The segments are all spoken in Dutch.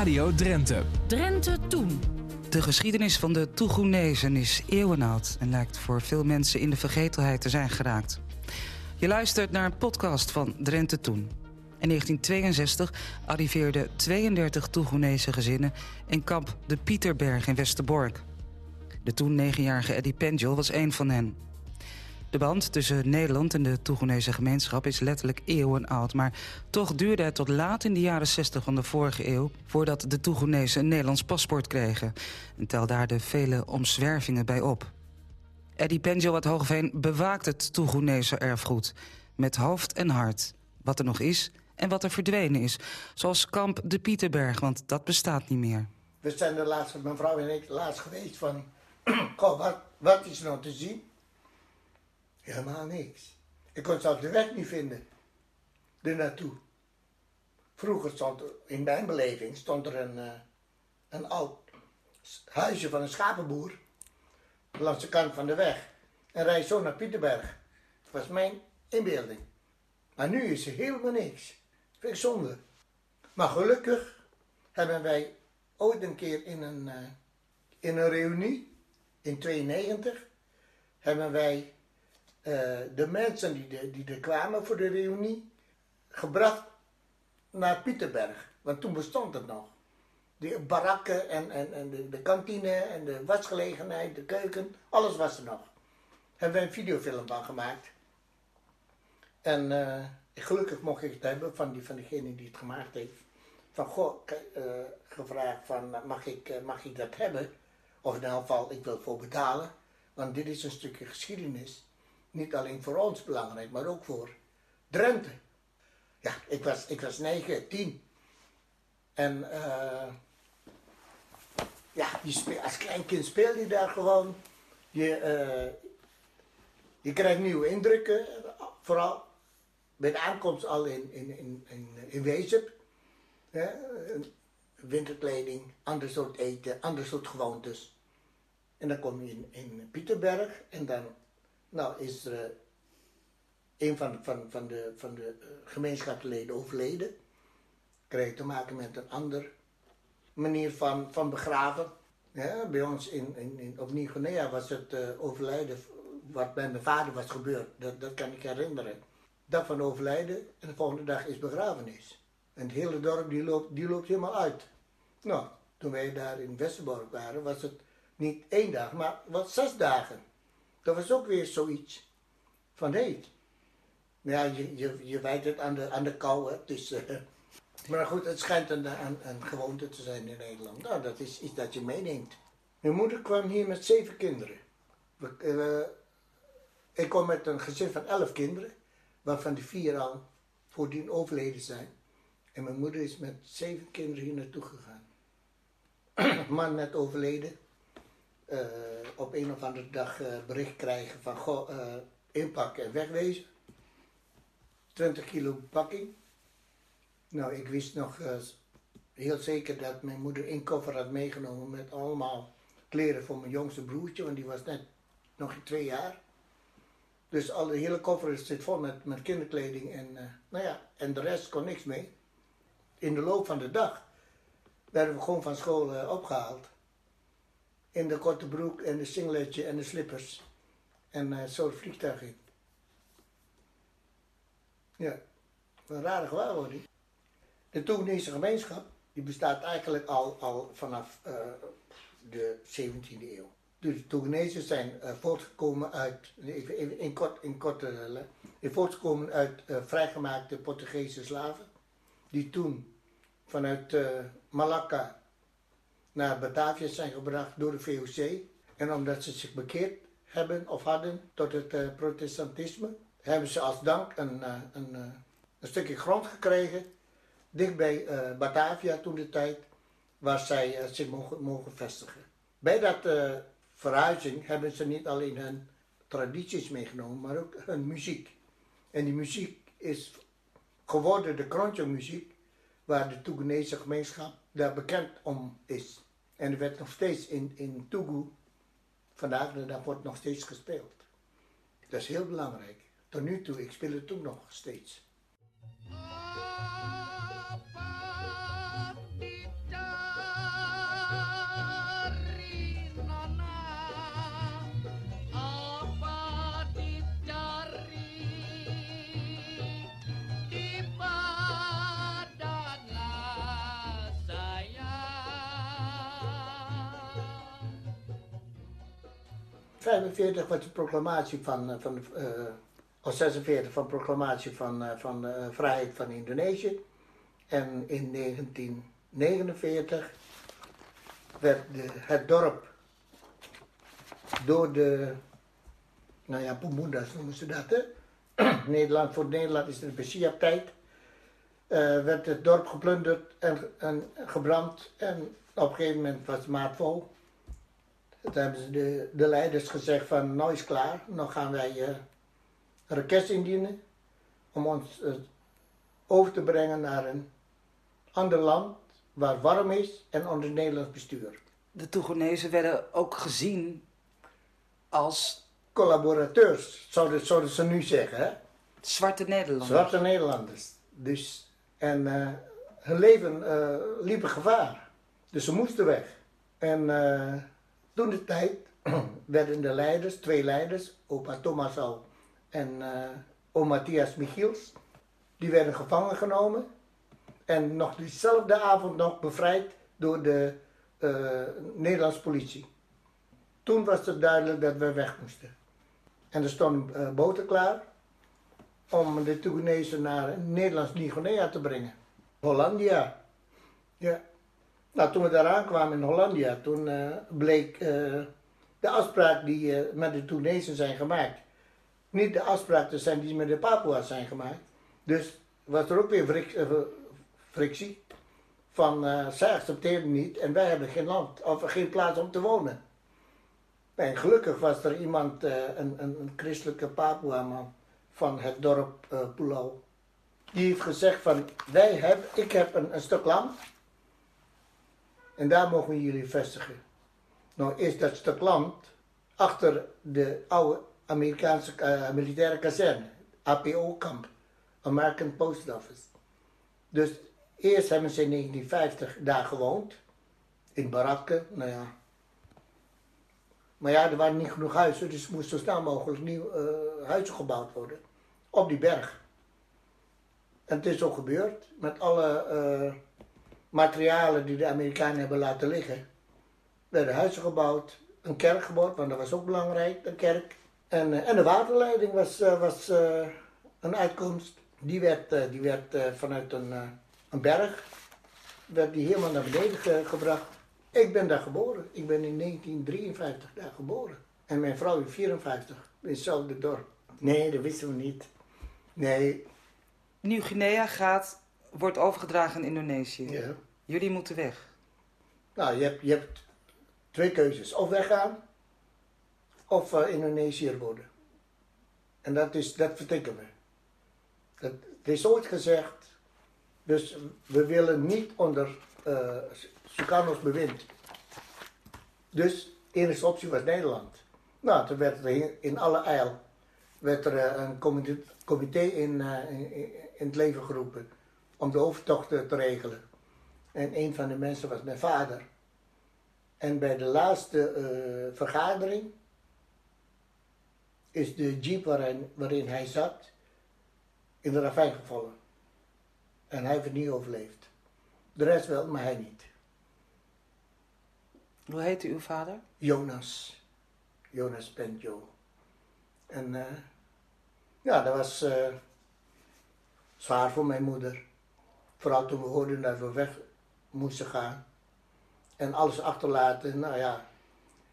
Radio Drenthe. Drenthe Toen. De geschiedenis van de Toegoenezen is eeuwenoud en lijkt voor veel mensen in de vergetelheid te zijn geraakt. Je luistert naar een podcast van Drenthe Toen. In 1962 arriveerden 32 Toegoenese gezinnen in kamp de Pieterberg in Westerbork. De toen negenjarige Eddie Pendel was een van hen. De band tussen Nederland en de Toegoenese gemeenschap is letterlijk eeuwen oud. Maar toch duurde het tot laat in de jaren 60 van de vorige eeuw... voordat de Toegoenese een Nederlands paspoort kregen. En tel daar de vele omzwervingen bij op. Eddie Penjo uit Hoogveen bewaakt het Toegoenese erfgoed. Met hoofd en hart. Wat er nog is en wat er verdwenen is. Zoals kamp de Pieterberg, want dat bestaat niet meer. We zijn de laatste, mijn vrouw en ik, laatst geweest van... Goh, wat, wat is nou te zien? Helemaal niks. Ik kon zelfs de weg niet vinden. Er naartoe. Vroeger stond er, in mijn beleving, stond er een, uh, een oud huisje van een schapenboer. Langs de kant van de weg. En rijd zo naar Pieterberg. Dat was mijn inbeelding. Maar nu is er helemaal niks. Vind ik zonde. Maar gelukkig hebben wij ooit een keer in een, uh, in een reunie, in 92, hebben wij uh, de mensen die, die er kwamen voor de reunie gebracht naar Pieterberg. Want toen bestond het nog. De barakken en, en, en de, de kantine en de wasgelegenheid, de keuken, alles was er nog. Hebben we een videofilm van gemaakt. En uh, gelukkig mocht ik het hebben van, die, van degene die het gemaakt heeft. Van goh, uh, gevraagd van mag ik, mag ik dat hebben? Of in elk geval, ik wil voor betalen. Want dit is een stukje geschiedenis niet alleen voor ons belangrijk, maar ook voor Drenthe. Ja, ik was, ik was 9, 10. En uh, ja, je als klein kind speel je daar gewoon. Je, uh, je krijgt nieuwe indrukken, vooral bij aankomst al in, in, in, in, in winterkleding, ander soort eten, ander soort gewoontes. En dan kom je in, in Pieterberg en dan nou, is er uh, een van, van, van de, van de uh, gemeenschapsleden overleden. Kreeg te maken met een andere manier van, van begraven. Ja, bij ons in, in, in, op Nieuw-Guinea was het uh, overlijden, wat bij mijn vader was gebeurd, dat, dat kan ik herinneren. Dag van overlijden en de volgende dag is begrafenis. En het hele dorp die loopt, die loopt helemaal uit. Nou, toen wij daar in Westerbork waren, was het niet één dag, maar wat zes dagen. Dat was ook weer zoiets. Van hé, hey, ja, je, je, je wijt het aan de, aan de kou. Hè. Dus, uh, maar goed, het schijnt een, een, een, gewoonte te zijn in Nederland. Nou, dat is iets dat je meeneemt. Mijn moeder kwam hier met zeven kinderen. We, uh, ik kom met een gezin van elf kinderen, waarvan de vier al voordien overleden zijn. En mijn moeder is met zeven kinderen hier naartoe gegaan. Man net overleden. Uh, op een of andere dag uh, bericht krijgen van goh, uh, inpakken en wegwezen. 20 kilo pakking. Nou, ik wist nog heel zeker dat mijn moeder een koffer had meegenomen met allemaal kleren voor mijn jongste broertje, want die was net nog twee jaar. Dus al de hele koffer zit vol met, met kinderkleding en, nou ja, en de rest kon niks mee. In de loop van de dag werden we gewoon van school opgehaald in de korte broek en de singletje en de slippers. En uh, zo het vliegtuig in. Ja, een rare gewaarwording. De Toegeneese gemeenschap die bestaat eigenlijk al, al vanaf uh, de 17e eeuw. Dus de Toegenezen zijn uh, voortgekomen uit, even, in, kort, in korte voortgekomen uit vrijgemaakte Portugese slaven. Die toen vanuit Malacca naar Batavia zijn gebracht door de VOC. En omdat ze zich bekeerd hebben of hadden tot het uh, protestantisme, hebben ze als dank een, uh, een, uh, een, stukje grond gekregen, dicht bij Batavia toen de tijd, waar zij zich mogen, mogen vestigen. Bij dat verhuizing hebben ze niet alleen hun tradities meegenomen, maar ook hun muziek. En die muziek is geworden de Kronjo muziek, waar de Toegenese gemeenschap daar bekend om is. En er werd nog steeds in, in Togo, vandaag de dag wordt nog steeds gespeeld. Dat is heel belangrijk. Tot nu toe, ik speel het ook nog steeds. 45 was de proclamatie van, van of 46 van proclamatie van, van uh, vrijheid van Indonesië. En in 1949 werd de, het dorp door de, nou ja, Pumundas noemen ze dat? Nederland, voor Nederland is het de Besia-tijd. Uh, werd het dorp geplunderd en, en gebrand. En op een gegeven moment was het maat vol. Toen hebben ze de, de leiders gezegd van, nou is klaar. Dan gaan wij uh, een request indienen om ons uh, over te brengen naar een ander land waar warm is en onder Nederlands bestuur. De Toegonezen werden ook gezien als... Collaborateurs, zouden, zouden ze nu zeggen. Hè? Zwarte Nederlanders. Zwarte Nederlanders. Dus, en uh, hun leven liep gevaar. Dus ze moesten weg. En toen de tijd werden de leiders, twee leiders, opa Thomas al en oom Matthias Michiels, die werden gevangen genomen. En nog diezelfde avond nog bevrijd door de Nederlandse politie. Toen was het duidelijk dat we weg moesten. En er stonden boten klaar om de Toegenezen naar Nederlands Nigonea te brengen. Hollandia. Ja. Nou, toen we daar aankwamen in Hollandia, toen uh, bleek uh, de afspraak die uh, met de Toegenezen zijn gemaakt, niet de afspraak te zijn die met de Papua's zijn gemaakt. Dus was er ook weer frictie. Van zij accepteerden niet en wij hebben geen land of geen plaats om te wonen. En gelukkig was er iemand, een, een, een christelijke Papua-man, van het dorp Pulau. Die heeft gezegd van, wij hebben, ik heb een, stuk land en daar mogen we jullie vestigen. Nou is dat stuk land achter de oude Amerikaanse uh, militaire kazerne, APO-kamp, American Post Office. Dus eerst hebben ze in 1950 daar gewoond, in barakken, nou ja. Maar ja, er waren niet genoeg huizen, dus er moest zo snel mogelijk nieuw uh, huizen gebouwd worden op die berg. En het is ook gebeurd met alle uh, materialen die de Amerikanen hebben laten liggen. werden huizen gebouwd, een kerk gebouwd, want dat was ook belangrijk, een kerk. En, uh, en de waterleiding was, uh, was een uitkomst. Die werd, die werd vanuit een, een berg, werd die helemaal naar beneden ge gebracht. Ik ben daar geboren. Ik ben in 1953 daar geboren. En mijn vrouw in 54, in hetzelfde dorp. Nee, dat wisten we niet. Nee. Nieuw-Guinea gaat, wordt overgedragen in Indonesië. Ja. Jullie moeten weg. Nou, je hebt, je hebt twee keuzes. Of weggaan, of uh, Indonesiër worden. En dat, is, dat vertikken we. Dat, het is ooit gezegd, dus we willen niet onder uh, Sukarno's bewind. Dus de enige optie was Nederland. Nou, toen werd er in alle eil werd er een comité in, uh, in, in, het leven geroepen om de overtocht te regelen. En een van de mensen was mijn vader. En bij de laatste uh, vergadering is de jeep waarin, waarin hij zat in de ravijn gevallen. En hij heeft het niet overleefd. De rest wel, maar hij niet. Hoe heette uw vader? Jonas. Jonas Pentjo. En uh, ja, dat was uh, zwaar voor mijn moeder. Vooral toen we hoorden dat we weg moesten gaan. En alles achterlaten, nou ja.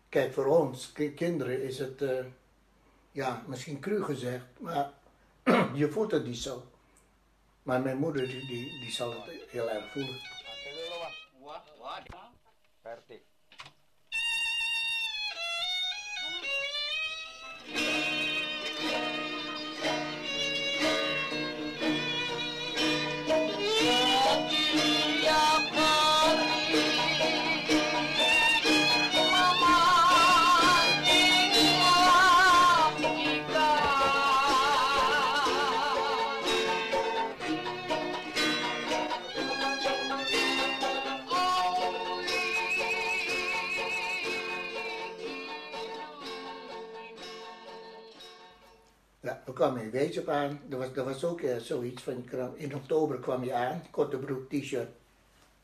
Kijk, voor ons, kinderen, is het, uh, ja, misschien cru gezegd, maar je voelt het niet zo. Maar mijn moeder, die, die, die zal het heel erg voelen. In Wezen aan. Was, er was ook uh, zoiets van, in oktober kwam je aan, korte broek, t-shirt.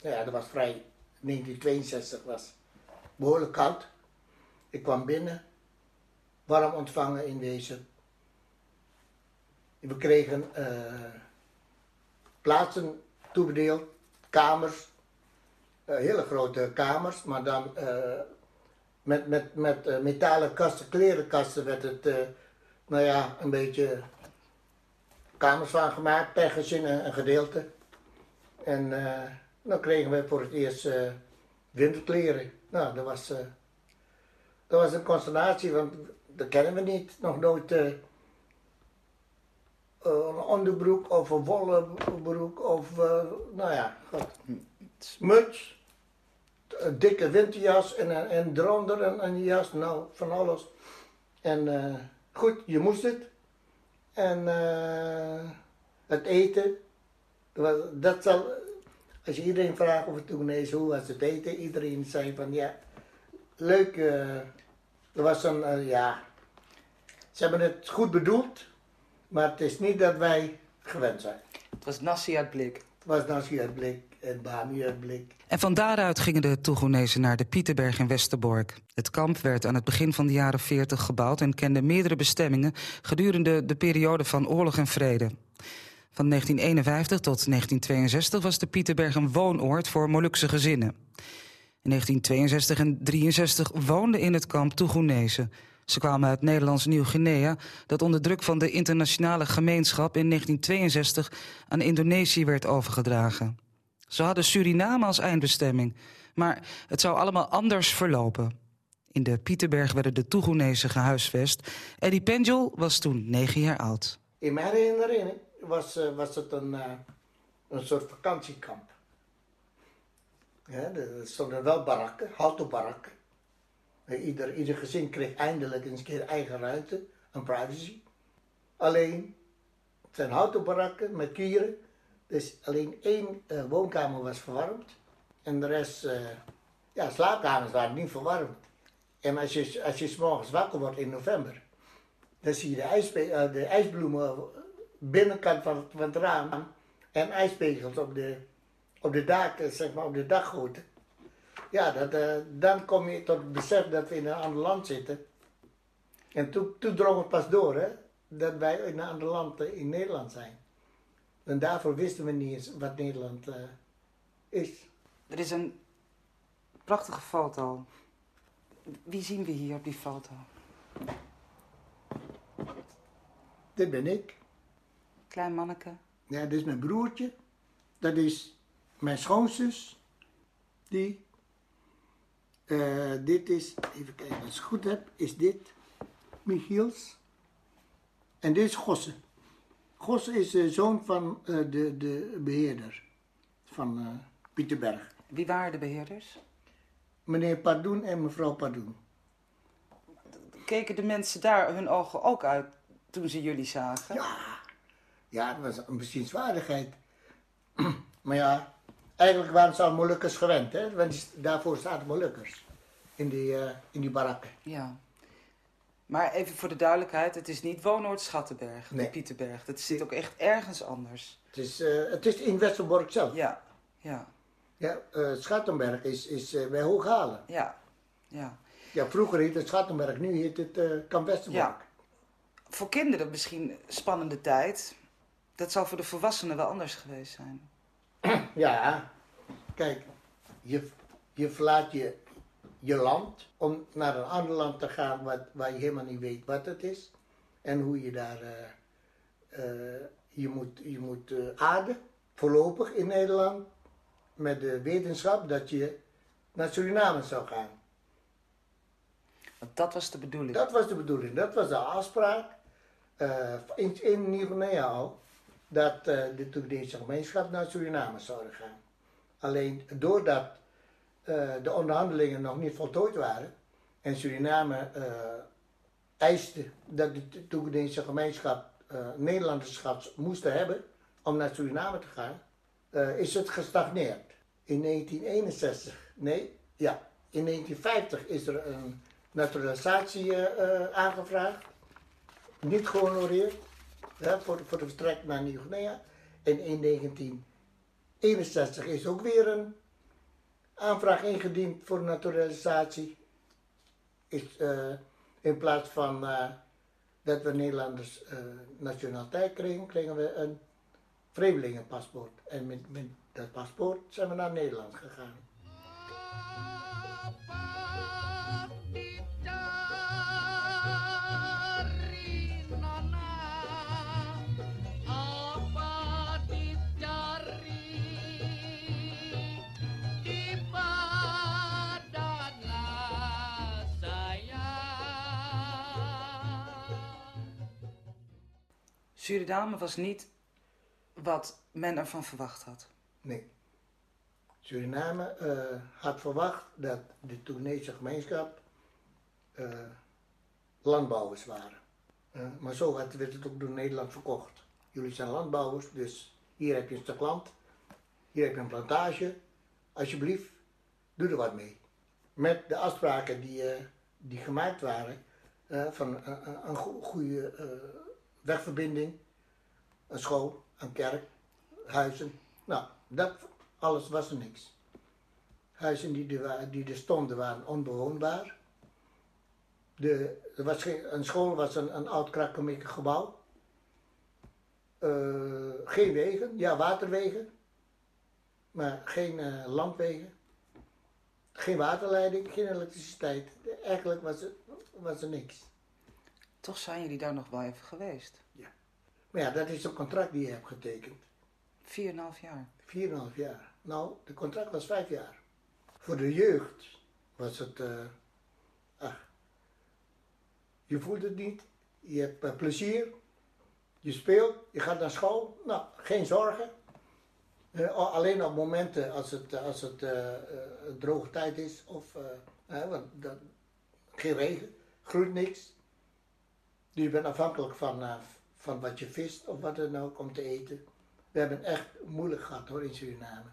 Ja, dat was vrij, 1962 was. 1962 was. Behoorlijk koud. Ik kwam binnen. warm ontvangen in deze. We kregen uh, plaatsen toebedeeld, kamers, uh, hele grote kamers, maar dan met, met, met metalen kasten, klerenkasten werd het, nou ja, een beetje kamers van gemaakt, per gezin een, gedeelte. En dan kregen we voor het eerst winterkleren. Nou, dat was, dat was een consternatie, want dat kennen we niet. Nog nooit uh, een onderbroek of een wollen broek of, uh, nou ja, God. muts, een dikke winterjas en, en eronder een, een jas, nou, van alles. En uh, goed, je moest het. En het eten, dat, dat zal, als je iedereen vraagt of het toen is, hoe was het eten, iedereen zei van ja, leuk er was een, uh, ja, ze hebben het goed bedoeld, maar het is niet dat wij gewend zijn. Het was nasi uit blik. Het was nasi uit blik en. En van daaruit gingen de Toegoenezen naar de Pieterberg in Westerbork. Het kamp werd aan het begin van de jaren 40 gebouwd en kende meerdere bestemmingen gedurende de periode van oorlog en vrede. Van 1951 tot 1962 was de Pieterberg een woonoord voor Molukse gezinnen. In 1962 en 1963 woonden in het kamp Toegoenezen. Ze kwamen uit Nederlands Nieuw-Guinea, dat onder druk van de internationale gemeenschap in 1962 aan Indonesië werd overgedragen. Ze hadden Suriname als eindbestemming, maar het zou allemaal anders verlopen. In de Pieterberg werden de Toegoenezen gehuisvest. Eddie Penjol was toen negen jaar oud. In mijn herinnering was, uh, was het een, uh, een soort vakantiekamp. Ja, er stonden wel barakken, houten barakken. Ieder, ieder gezin kreeg eindelijk eens een keer eigen ruimte en privacy. Alleen, het zijn houten barakken met kieren. Dus alleen één uh, woonkamer was verwarmd. En de rest, uh, ja, slaapkamers waren niet verwarmd. En als je, als je s morgens wakker wordt in november, dan zie je de, ijspe uh, de ijsbloemen binnenkant van het, raam en ijspegels op de, op de daken, zeg maar, op de daggoten. Ja, dat, dan kom je tot het besef dat we in een ander land zitten. En toen, toen drong het pas door, hè, dat wij in een ander land in Nederland zijn. En daarvoor wisten we niet eens wat Nederland uh, is. Er is een prachtige foto. Wie zien we hier op die foto? Dit ben ik. Klein manneke. Ja, dit is mijn broertje. Dat is mijn schoonzus, die, uh, dit is, even kijken als ik het goed heb, is dit Michiels. En dit is Gosse. Gosse is de zoon van uh, de, de beheerder van uh, Pieterberg. Wie waren de beheerders? Meneer Pardoen en mevrouw Pardoen. Keken de mensen daar hun ogen ook uit toen ze jullie zagen? Ja, ja dat was een bezienswaardigheid. maar ja, Eigenlijk waren ze al Molukkers gewend, hè? want daarvoor zaten Molukkers in die, uh, in die barakken. Ja. Maar even voor de duidelijkheid, het is niet Woonoord Schattenberg, nee. Pieterberg. Dat zit ook echt ergens anders. Het is, uh, het is in Westerbork zelf. Ja, ja. Ja, uh, Schattenberg is, is bij Hooghalen. Ja, ja. Ja, vroeger heette het Schattenberg, nu heet het Kamp Westerbork. Ja. Voor kinderen misschien spannende tijd. Dat zou voor de volwassenen wel anders geweest zijn. Ja, kijk, je, je verlaat je, je land om naar een ander land te gaan wat, waar je helemaal niet weet wat het is. En hoe je daar, uh, uh, je moet, je moet uh, aarden, voorlopig in Nederland, met de wetenschap dat je naar Suriname zou gaan. Want dat was de bedoeling? Dat was de bedoeling, dat was de afspraak in, in Nieuw-Guinea al dat de Toegedeense gemeenschap naar Suriname zouden gaan. Alleen doordat de onderhandelingen nog niet voltooid waren en Suriname uh, eiste dat de Toegedeense gemeenschap Nederlanderschap moesten hebben om naar Suriname te gaan, is het gestagneerd. In 1961, nee, ja, in 1950 is er een naturalisatie aangevraagd, niet gehonoreerd voor, voor de vertrek naar Nieuw-Guinea. En in 1961 is ook weer een aanvraag ingediend voor naturalisatie. Is, uh, In plaats van eh, dat we Nederlanders uh, nationaliteit kregen, kregen we een vreemdelingenpaspoort. En met, met dat paspoort zijn we naar Nederland gegaan. Suriname was niet wat men ervan verwacht had. Nee. Suriname uh, had verwacht dat de Tunese gemeenschap uh, landbouwers waren. Uh, maar zo werd het ook door Nederland verkocht. Jullie zijn landbouwers, dus hier heb je een stuk land, hier heb je een plantage. Alsjeblieft, doe er wat mee. Met de afspraken die, die gemaakt waren van een, een goede wegverbinding, een school, een kerk, huizen. Nou, dat alles was er niks. Huizen die er, die er stonden waren onbewoonbaar. De, was geen, een school was een, een oud krakkemikkig gebouw. Uh, geen wegen, ja waterwegen, maar geen uh, landwegen. Geen waterleiding, geen elektriciteit. Eigenlijk was er, was er niks. Toch zijn jullie daar nog wel even geweest? Ja. Maar ja, dat is een contract die je hebt getekend. 4,5 jaar? 4,5 jaar. Nou, de contract was 5 jaar. Voor de jeugd was het... Uh, ach, je voelt het niet. Je hebt uh, plezier. Je speelt. Je gaat naar school. Nou, geen zorgen. Uh, alleen op momenten als het, als het droge tijd is. Of want dat, geen regen. Groeit niks. Je bent afhankelijk van, uh, van wat je vist of wat er ook om te eten. We hebben echt moeilijk gehad hoor in Suriname.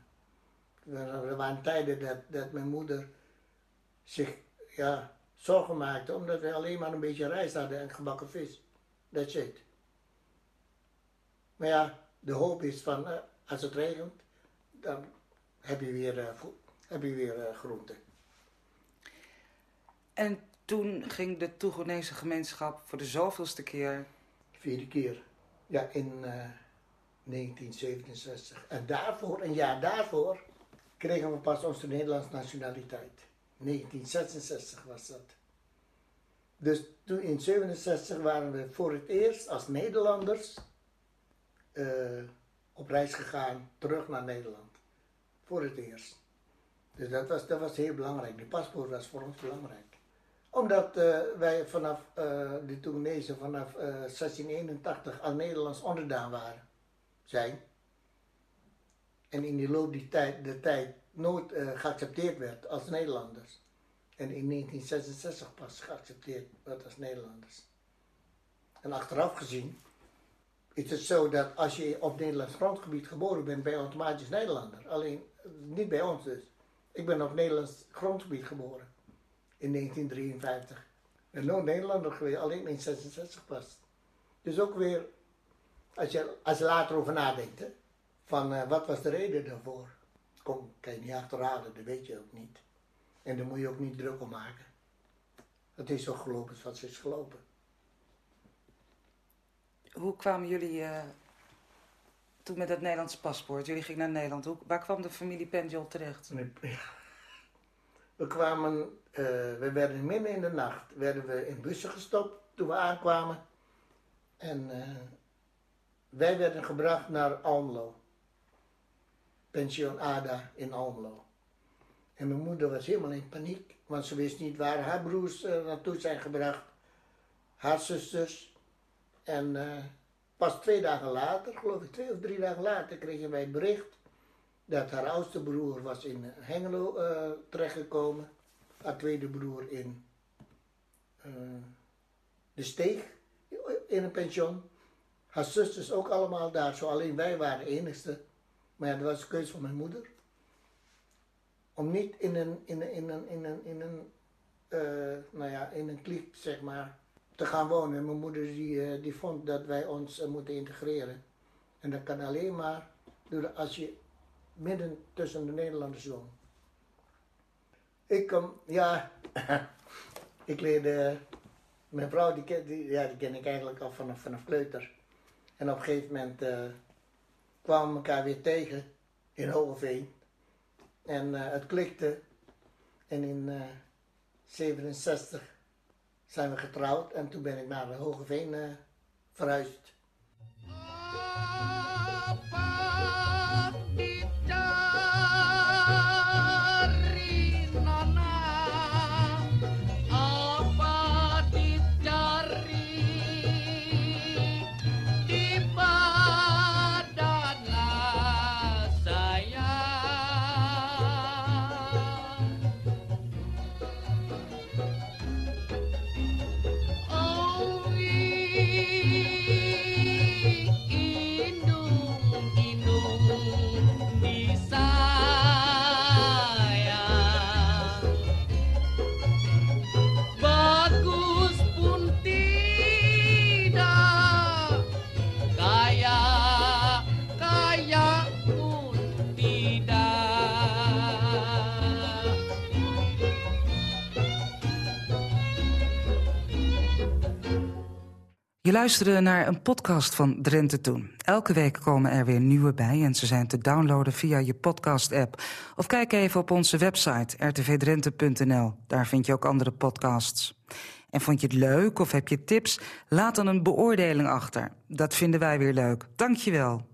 Er waren tijden dat, dat mijn moeder zich ja, zorgen maakte omdat we alleen maar een beetje rijst hadden en gebakken vis. That's it. Maar ja, de hoop is van uh, als het regent, dan heb je weer, uh, heb je weer uh, groente. En toen ging de Toegonese gemeenschap voor de zoveelste keer... Vierde keer, ja, in uh, 1967. En daarvoor, een jaar daarvoor, kregen we pas onze Nederlandse nationaliteit. 1966 was dat. Dus toen in 1967 waren we voor het eerst als Nederlanders uh, op reis gegaan, terug naar Nederland. Voor het eerst. Dus dat was, dat was heel belangrijk. Die paspoort was voor ons belangrijk omdat uh, wij vanaf uh, de Toegenezen vanaf uh, 1681 al Nederlands onderdaan waren, zijn. En in die loop die tijd, de tijd nooit geaccepteerd werd als Nederlanders. En in 1966 pas geaccepteerd werd als Nederlanders. En achteraf gezien is het zo dat als je op Nederlands grondgebied geboren bent, ben je automatisch Nederlander. Alleen niet bij ons dus. Ik ben op Nederlands grondgebied geboren in 1953. En nooit Nederlander geweest, alleen in 66 pas. Dus ook weer, als je, als je later over nadenkt, hè, van uh, wat was de reden daarvoor? Kom, kan je niet achterhalen, dat weet je ook niet. En daar moet je ook niet druk om maken. Het is zo gelopen zoals het is gelopen. Hoe kwamen jullie uh, toen met dat Nederlands paspoort? Jullie gingen naar Nederland. Hoe, waar kwam de familie Penjol terecht? Nee, we kwamen, uh, we werden midden in de nacht, werden we in bussen gestopt toen we aankwamen. En uh, wij werden gebracht naar Almelo. Pension Ada in Almelo. En mijn moeder was helemaal in paniek, want ze wist niet waar haar broers uh, naartoe zijn gebracht. Haar zusters. En pas twee dagen later, geloof ik twee of drie dagen later, kregen wij het bericht dat haar oudste broer was in Hengelo uh, terechtgekomen. Haar tweede broer in uh, de Steeg, in een pension. Haar zusters ook allemaal daar, zo alleen wij waren de enigste. Maar ja, dat was de keuze van mijn moeder. Om niet in een, in een, in een, in een, in een, uh, nou ja, in een kliek, zeg maar, te gaan wonen. En mijn moeder die, die vond dat wij ons moeten integreren. En dat kan alleen maar door als je midden tussen de Nederlanders woon. Ik kom, ja, ik leerde Mijn vrouw, die, die, ja, die ken ik eigenlijk al vanaf, vanaf kleuter. En op een gegeven moment eh, kwamen we elkaar weer tegen in Hogeveen. En eh, het klikte. En in eh 67 zijn we getrouwd. En toen ben ik naar Hogeveen verhuisd. Je luisterde naar een podcast van Drenthe Toen. Elke week komen er weer nieuwe bij en ze zijn te downloaden via je podcast-app. Of kijk even op onze website rtvdrenthe.nl. Daar vind je ook andere podcasts. En vond je het leuk of heb je tips? Laat dan een beoordeling achter. Dat vinden wij weer leuk. Dank je wel.